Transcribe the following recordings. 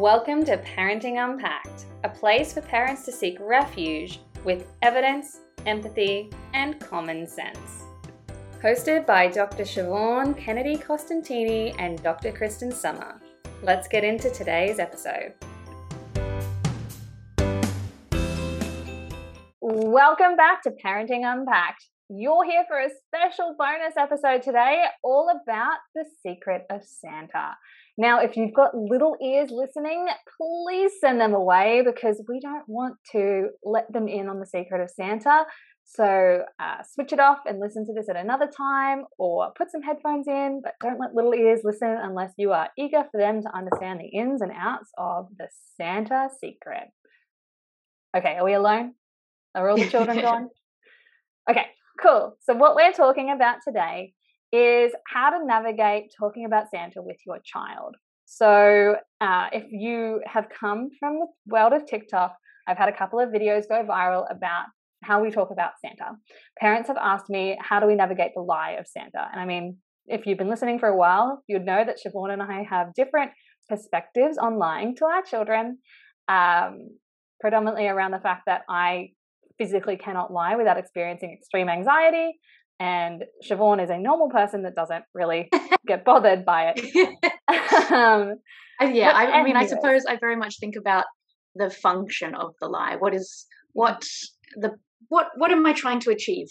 Welcome to Parenting Unpacked, a place for parents to seek refuge with evidence, empathy, and common sense. Hosted by Dr. Siobhan Kennedy Costantini and Dr. Kristyn Sommer. Let's get into today's episode. Welcome back to Parenting Unpacked. You're here for a special bonus episode today, all about the secret of Santa. Now, if you've got little ears listening, please send them away because we don't want to let them in on the secret of Santa. So uh, switch it off and listen to this at another time or put some headphones in, but don't let little ears listen unless you are eager for them to understand the ins and outs of the Santa secret. Okay, are we alone? Are all the children gone? Okay, cool. So, what we're talking about today is how to navigate talking about Santa with your child. So, uh, if you have come from the world of TikTok, I've had a couple of videos go viral about how we talk about Santa. Parents have asked me, how do we navigate the lie of Santa? And I mean, if you've been listening for a while, you'd know that Siobhan and I have different perspectives on lying to our children, um, predominantly around the fact that I physically cannot lie without experiencing extreme anxiety. And Siobhan is a normal person that doesn't really get bothered by it. um, yeah, I, I mean, I suppose I very much think about the function of the lie. What is what the what what am I trying to achieve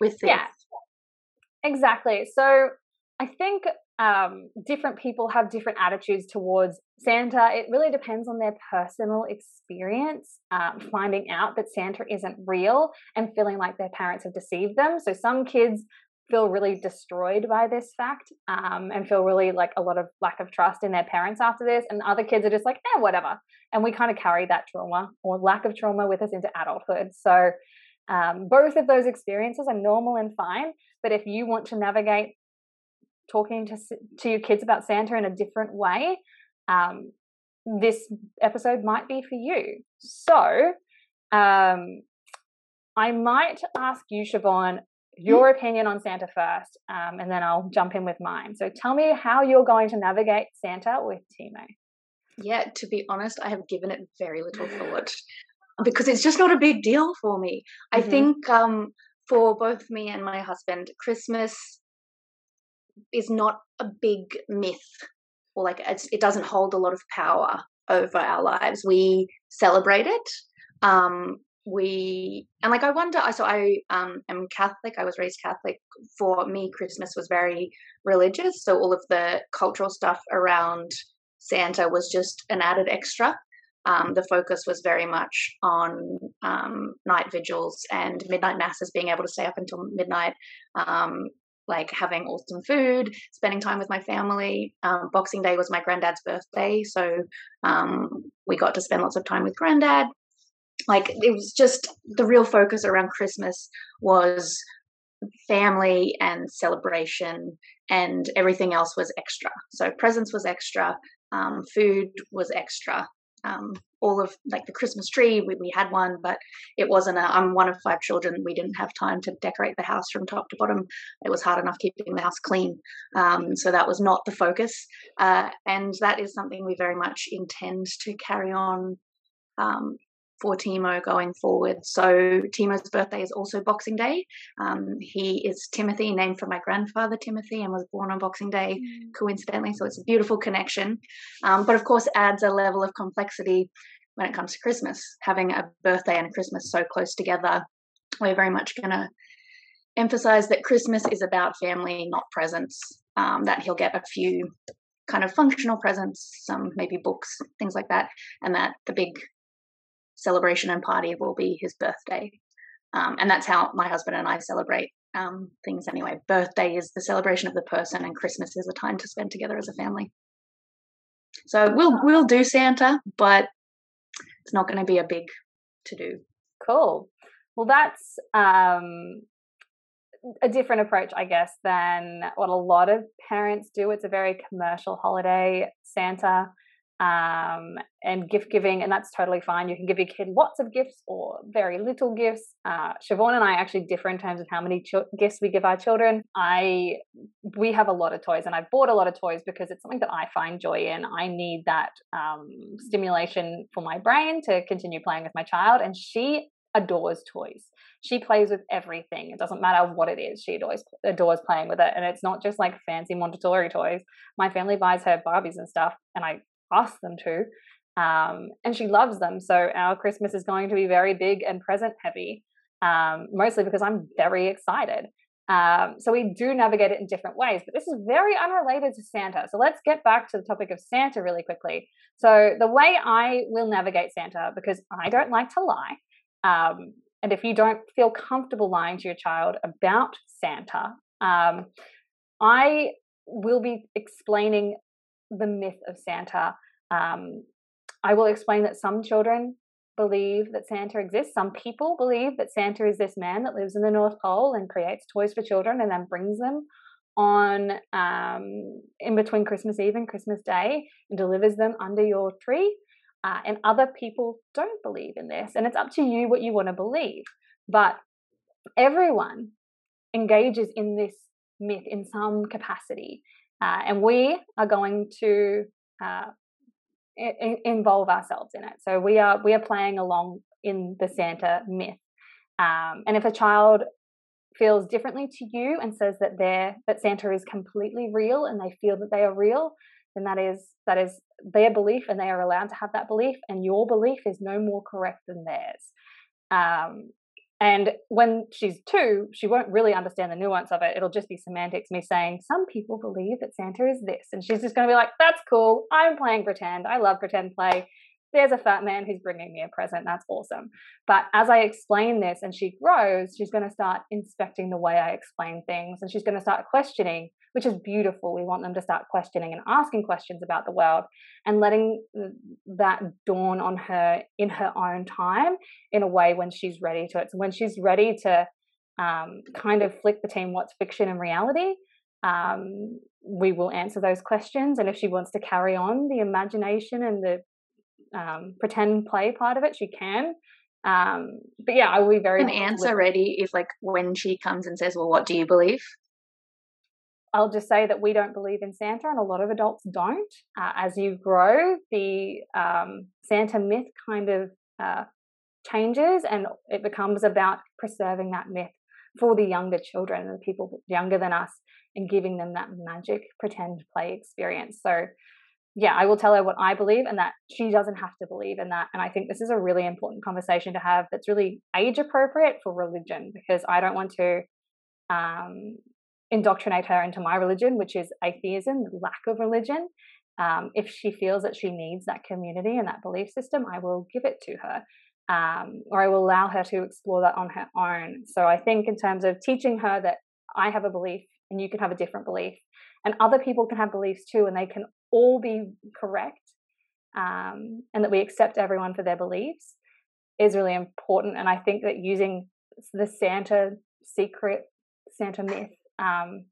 with this? Yeah, exactly. So I think um, different people have different attitudes towards Santa. It really depends on their personal experience, um, finding out that Santa isn't real and feeling like their parents have deceived them. So some kids feel really destroyed by this fact um, and feel really like a lot of lack of trust in their parents after this. And other kids are just like, eh, whatever. And we kind of carry that trauma or lack of trauma with us into adulthood. So um, both of those experiences are normal and fine. But if you want to navigate talking to to your kids about Santa in a different way, um, this episode might be for you. So, um, I might ask you, Siobhan, your opinion on Santa first, um, and then I'll jump in with mine. So, tell me how you're going to navigate Santa with Timo. Yeah, to be honest, I have given it very little thought because it's just not a big deal for me. Mm-hmm. I think um, for both me and my husband, Christmas is not a big myth or like it doesn't hold a lot of power over our lives. We celebrate it. Um, we and like I wonder. So I um, am Catholic. I was raised Catholic. For me, Christmas was very religious. So all of the cultural stuff around Santa was just an added extra. Um, the focus was very much on um, night vigils and midnight masses, being able to stay up until midnight, um, like having awesome food, spending time with my family. Um, Boxing Day was my granddad's birthday, so um, we got to spend lots of time with granddad. Like it was just the real focus around Christmas was family and celebration, and everything else was extra. So presents was extra, um, food was extra, um, all of like the Christmas tree. We, we had one, but it wasn't a, I'm one of five children. We didn't have time to decorate the house from top to bottom. It was hard enough keeping the house clean. Um, so that was not the focus. Uh, and that is something we very much intend to carry on um, for Timo going forward. So Timo's birthday is also Boxing Day. Um, he is Timothy, named for my grandfather Timothy, and was born on Boxing Day, mm. coincidentally. So it's a beautiful connection. Um, but of course, adds a level of complexity when it comes to Christmas. Having a birthday and Christmas so close together, we're very much going to emphasize that Christmas is about family, not presents. Um, that he'll get a few kind of functional presents, some maybe books, things like that, and that the big celebration and party will be his birthday. Um, and that's how my husband and I celebrate um, things anyway. Birthday is the celebration of the person, and Christmas is a time to spend together as a family. So we'll we'll do Santa, but it's not going to be a big to do. Cool. Well, that's um, a different approach, I guess, than what a lot of parents do. It's a very commercial holiday, Santa. Um, and gift giving, and that's totally fine. You can give your kid lots of gifts or very little gifts. Uh, Siobhan and I actually differ in terms of how many ch- gifts we give our children. I we have a lot of toys, and I've bought a lot of toys because it's something that I find joy in. I need that um, stimulation for my brain to continue playing with my child, and she adores toys. She plays with everything. It doesn't matter what it is. She adores adores playing with it, and it's not just like fancy Montessori toys. My family buys her Barbies and stuff, and I ask them to. Um, and she loves them. So our Christmas is going to be very big and present heavy, um, mostly because I'm very excited. Um, so we do navigate it in different ways, but this is very unrelated to Santa. So let's get back to the topic of Santa really quickly. So the way I will navigate Santa, because I don't like to lie, um, and if you don't feel comfortable lying to your child about Santa, um, I will be explaining the myth of Santa. Um, I will explain that some children believe that Santa exists. Some people believe that Santa is this man that lives in the North Pole and creates toys for children and then brings them on um, in between Christmas Eve and Christmas Day and delivers them under your tree. Uh, and other people don't believe in this, and it's up to you what you want to believe. But everyone engages in this myth in some capacity. Uh, and we are going to uh, in, involve ourselves in it. So we are we are playing along in the Santa myth. Um, and if a child feels differently to you and says that they that Santa is completely real and they feel that they are real, then that is that is their belief and they are allowed to have that belief and your belief is no more correct than theirs. Um, and when she's two, she won't really understand the nuance of it. It'll just be semantics, me saying, Some people believe that Santa is this. And she's just going to be like, That's cool. I'm playing pretend. I love pretend play there's a fat man who's bringing me a present. That's awesome. But as I explain this and she grows, she's going to start inspecting the way I explain things and she's going to start questioning, which is beautiful. We want them to start questioning and asking questions about the world and letting that dawn on her in her own time in a way when she's ready to it. So when she's ready to um, kind of flick between what's fiction and reality, um, we will answer those questions. And if she wants to carry on the imagination and the um, pretend play part of it, she can. Um, but yeah, I will be very. An answer ready is like when she comes and says, "Well, what do you believe?" I'll just say that we don't believe in Santa, and a lot of adults don't. Uh, as you grow, the um, Santa myth kind of uh, changes, and it becomes about preserving that myth for the younger children and the people younger than us, and giving them that magic pretend play experience. So yeah, I will tell her what I believe and that she doesn't have to believe in that. And I think this is a really important conversation to have that's really age appropriate for religion because I don't want to um, indoctrinate her into my religion, which is atheism, lack of religion. Um, if she feels that she needs that community and that belief system, I will give it to her. Um, or I will allow her to explore that on her own. So I think, in terms of teaching her that I have a belief and you can have a different belief, and other people can have beliefs too, and they can all be correct um, and that we accept everyone for their beliefs is really important. And I think that using the Santa secret, Santa myth, um,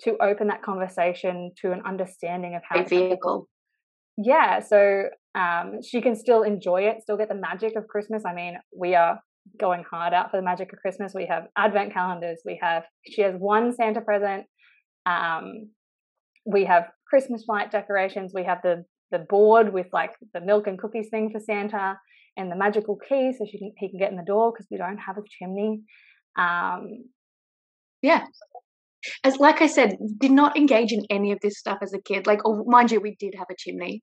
to open that conversation to an understanding of how a vehicle. Yeah, so um, she can still enjoy it, still get the magic of Christmas. I mean, we are going hard out for the magic of Christmas. We have advent calendars. We have she has one Santa present. Um, we have Christmas light decorations. We have the the board with like the milk and cookies thing for Santa, and the magical key so she can he can get in the door because we don't have a chimney. Um, yeah, as like I said, did not engage in any of this stuff as a kid. Like, oh, mind you, we did have a chimney,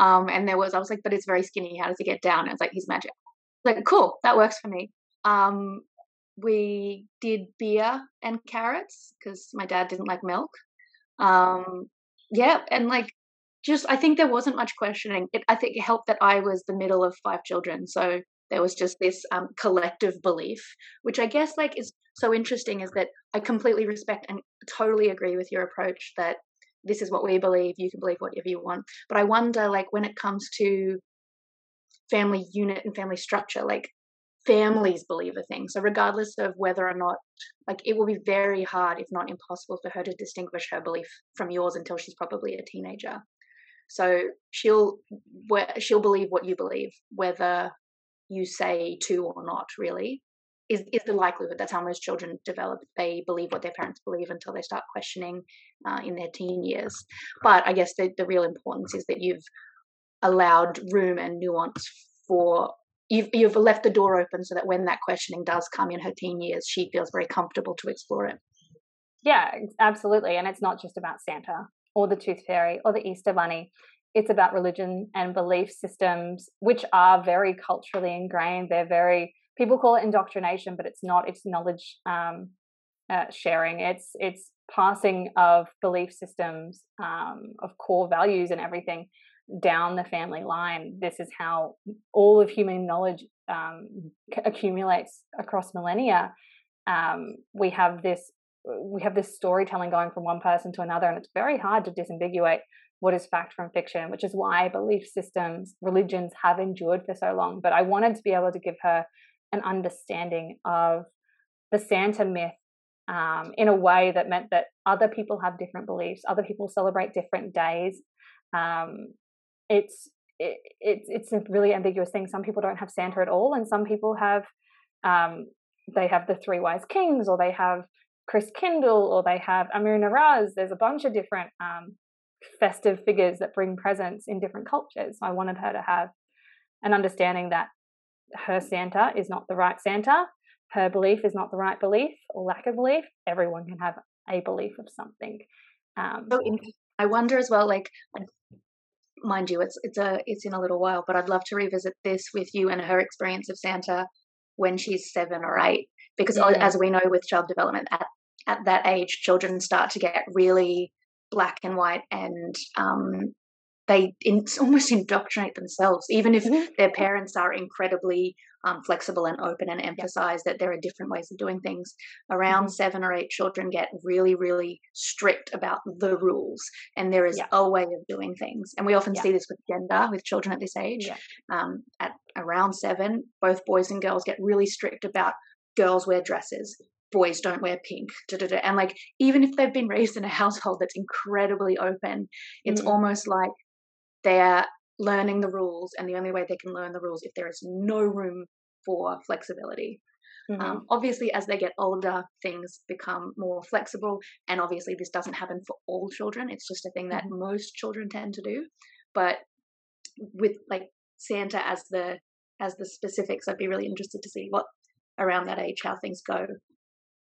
um, and there was I was like, but it's very skinny. How does it get down? It's like he's magic. Like, cool, that works for me. Um, we did beer and carrots because my dad didn't like milk. Um, yeah, and like just I think there wasn't much questioning. It, I think it helped that I was the middle of five children, so there was just this um, collective belief, which I guess like is so interesting. Is that I completely respect and totally agree with your approach that this is what we believe. You can believe whatever you want, but I wonder like when it comes to family unit and family structure, like families believe a thing. So regardless of whether or not, like it will be very hard, if not impossible, for her to distinguish her belief from yours until she's probably a teenager. So she'll she'll believe what you believe, whether you say to or not. Really, is is the likelihood. That's how most children develop. They believe what their parents believe until they start questioning uh, in their teen years. But I guess the the real importance is that you've allowed room and nuance for you've you've left the door open so that when that questioning does come in her teen years, she feels very comfortable to explore it. Yeah, absolutely. And it's not just about Santa or the Tooth Fairy or the Easter Bunny. It's about religion and belief systems, which are very culturally ingrained. They're very people call it indoctrination, but it's not. It's knowledge um, uh, sharing. It's it's passing of belief systems, um, of core values and everything down the family line. This is how all of human knowledge um, accumulates across millennia. Um, we have this we have this storytelling going from one person to another, and it's very hard to disambiguate what is fact from fiction, which is why belief systems, religions have endured for so long. But I wanted to be able to give her an understanding of the Santa myth um, in a way that meant that other people have different beliefs, other people celebrate different days. Um, it's it, it's it's a really ambiguous thing. Some people don't have Santa at all, and some people have um, they have the three wise kings, or they have Christkindl, or they have Amu Nowruz. There's a bunch of different um, festive figures that bring presents in different cultures. So I wanted her to have an understanding that her Santa is not the right Santa, her belief is not the right belief or lack of belief. Everyone can have a belief of something. Um, so I wonder as well, like mind you, it's it's a it's in a little while, but I'd love to revisit this with you and her experience of Santa when she's seven or eight, because yeah. as we know with child development at at that age, children start to get really black and white and um, they in, almost indoctrinate themselves, even if mm-hmm. their parents are incredibly um, flexible and open and emphasize that there are different ways of doing things. Around mm-hmm. seven or eight children get really, really strict about the rules, and there is yeah. a way of doing things. And we often yeah. see this with gender, with children at this age. Um, at around seven, both boys and girls get really strict about girls wear dresses, boys don't wear pink da, da, da. and like even if they've been raised in a household that's incredibly open it's mm. almost like they're learning the rules, and the only way they can learn the rules if there is no room for flexibility. Mm-hmm. Um, obviously, as they get older, things become more flexible, and obviously, this doesn't happen for all children. It's just a thing that mm-hmm. most children tend to do. But with like Santa as the as the specifics, I'd be really interested to see what around that age how things go.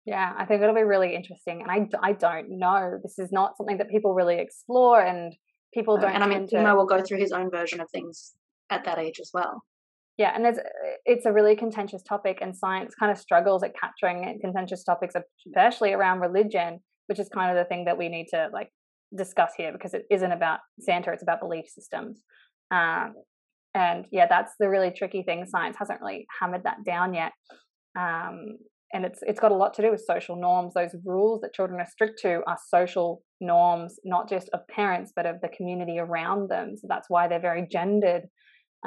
Yeah, I think it'll be really interesting, and I I don't know. This is not something that people really explore, and people don't. and I mean, Timo will go through his own version of things at that age as well. Yeah, and there's it's a really contentious topic, and science kind of struggles at capturing contentious topics, especially around religion, which is kind of the thing that we need to like discuss here because it isn't about Santa; it's about belief systems. Um, and yeah, that's the really tricky thing. Science hasn't really hammered that down yet. Um, and it's it's got a lot to do with social norms. Those rules that children are strict to are social norms not just of parents but of the community around them. So that's why they're very gendered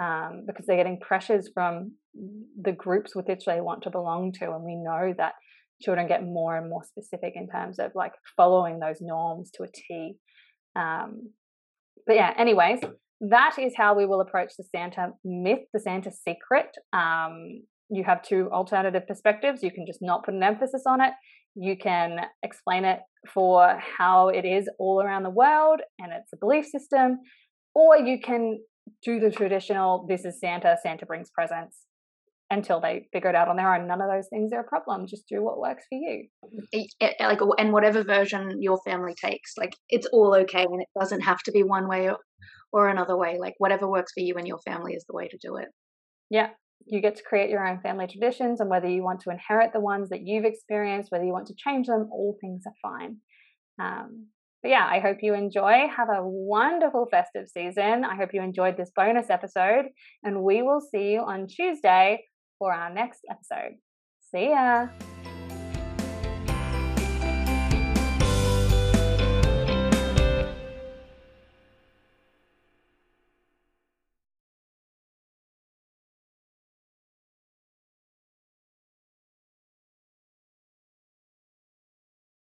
um, because they're getting pressures from the groups with which they want to belong to and we know that children get more and more specific in terms of like following those norms to a t. Um, but yeah anyways that is how we will approach the santa myth the santa secret. Um, you have two alternative perspectives. You can just not put an emphasis on it. You can explain it for how it is all around the world and it's a belief system, or you can do the traditional this is Santa, Santa brings presents until they figure it out on their own. None of those things are a problem. Just do what works for you. like and whatever version your family takes, like it's all okay and it doesn't have to be one way or, or another way. Like whatever works for you and your family is the way to do it. Yeah, you get to create your own family traditions and whether you want to inherit the ones that you've experienced whether you want to change them all things are fine. Um, but yeah i hope you enjoy. Have a wonderful festive season. I hope you enjoyed this bonus episode and we will see you on tuesday for our next episode. See ya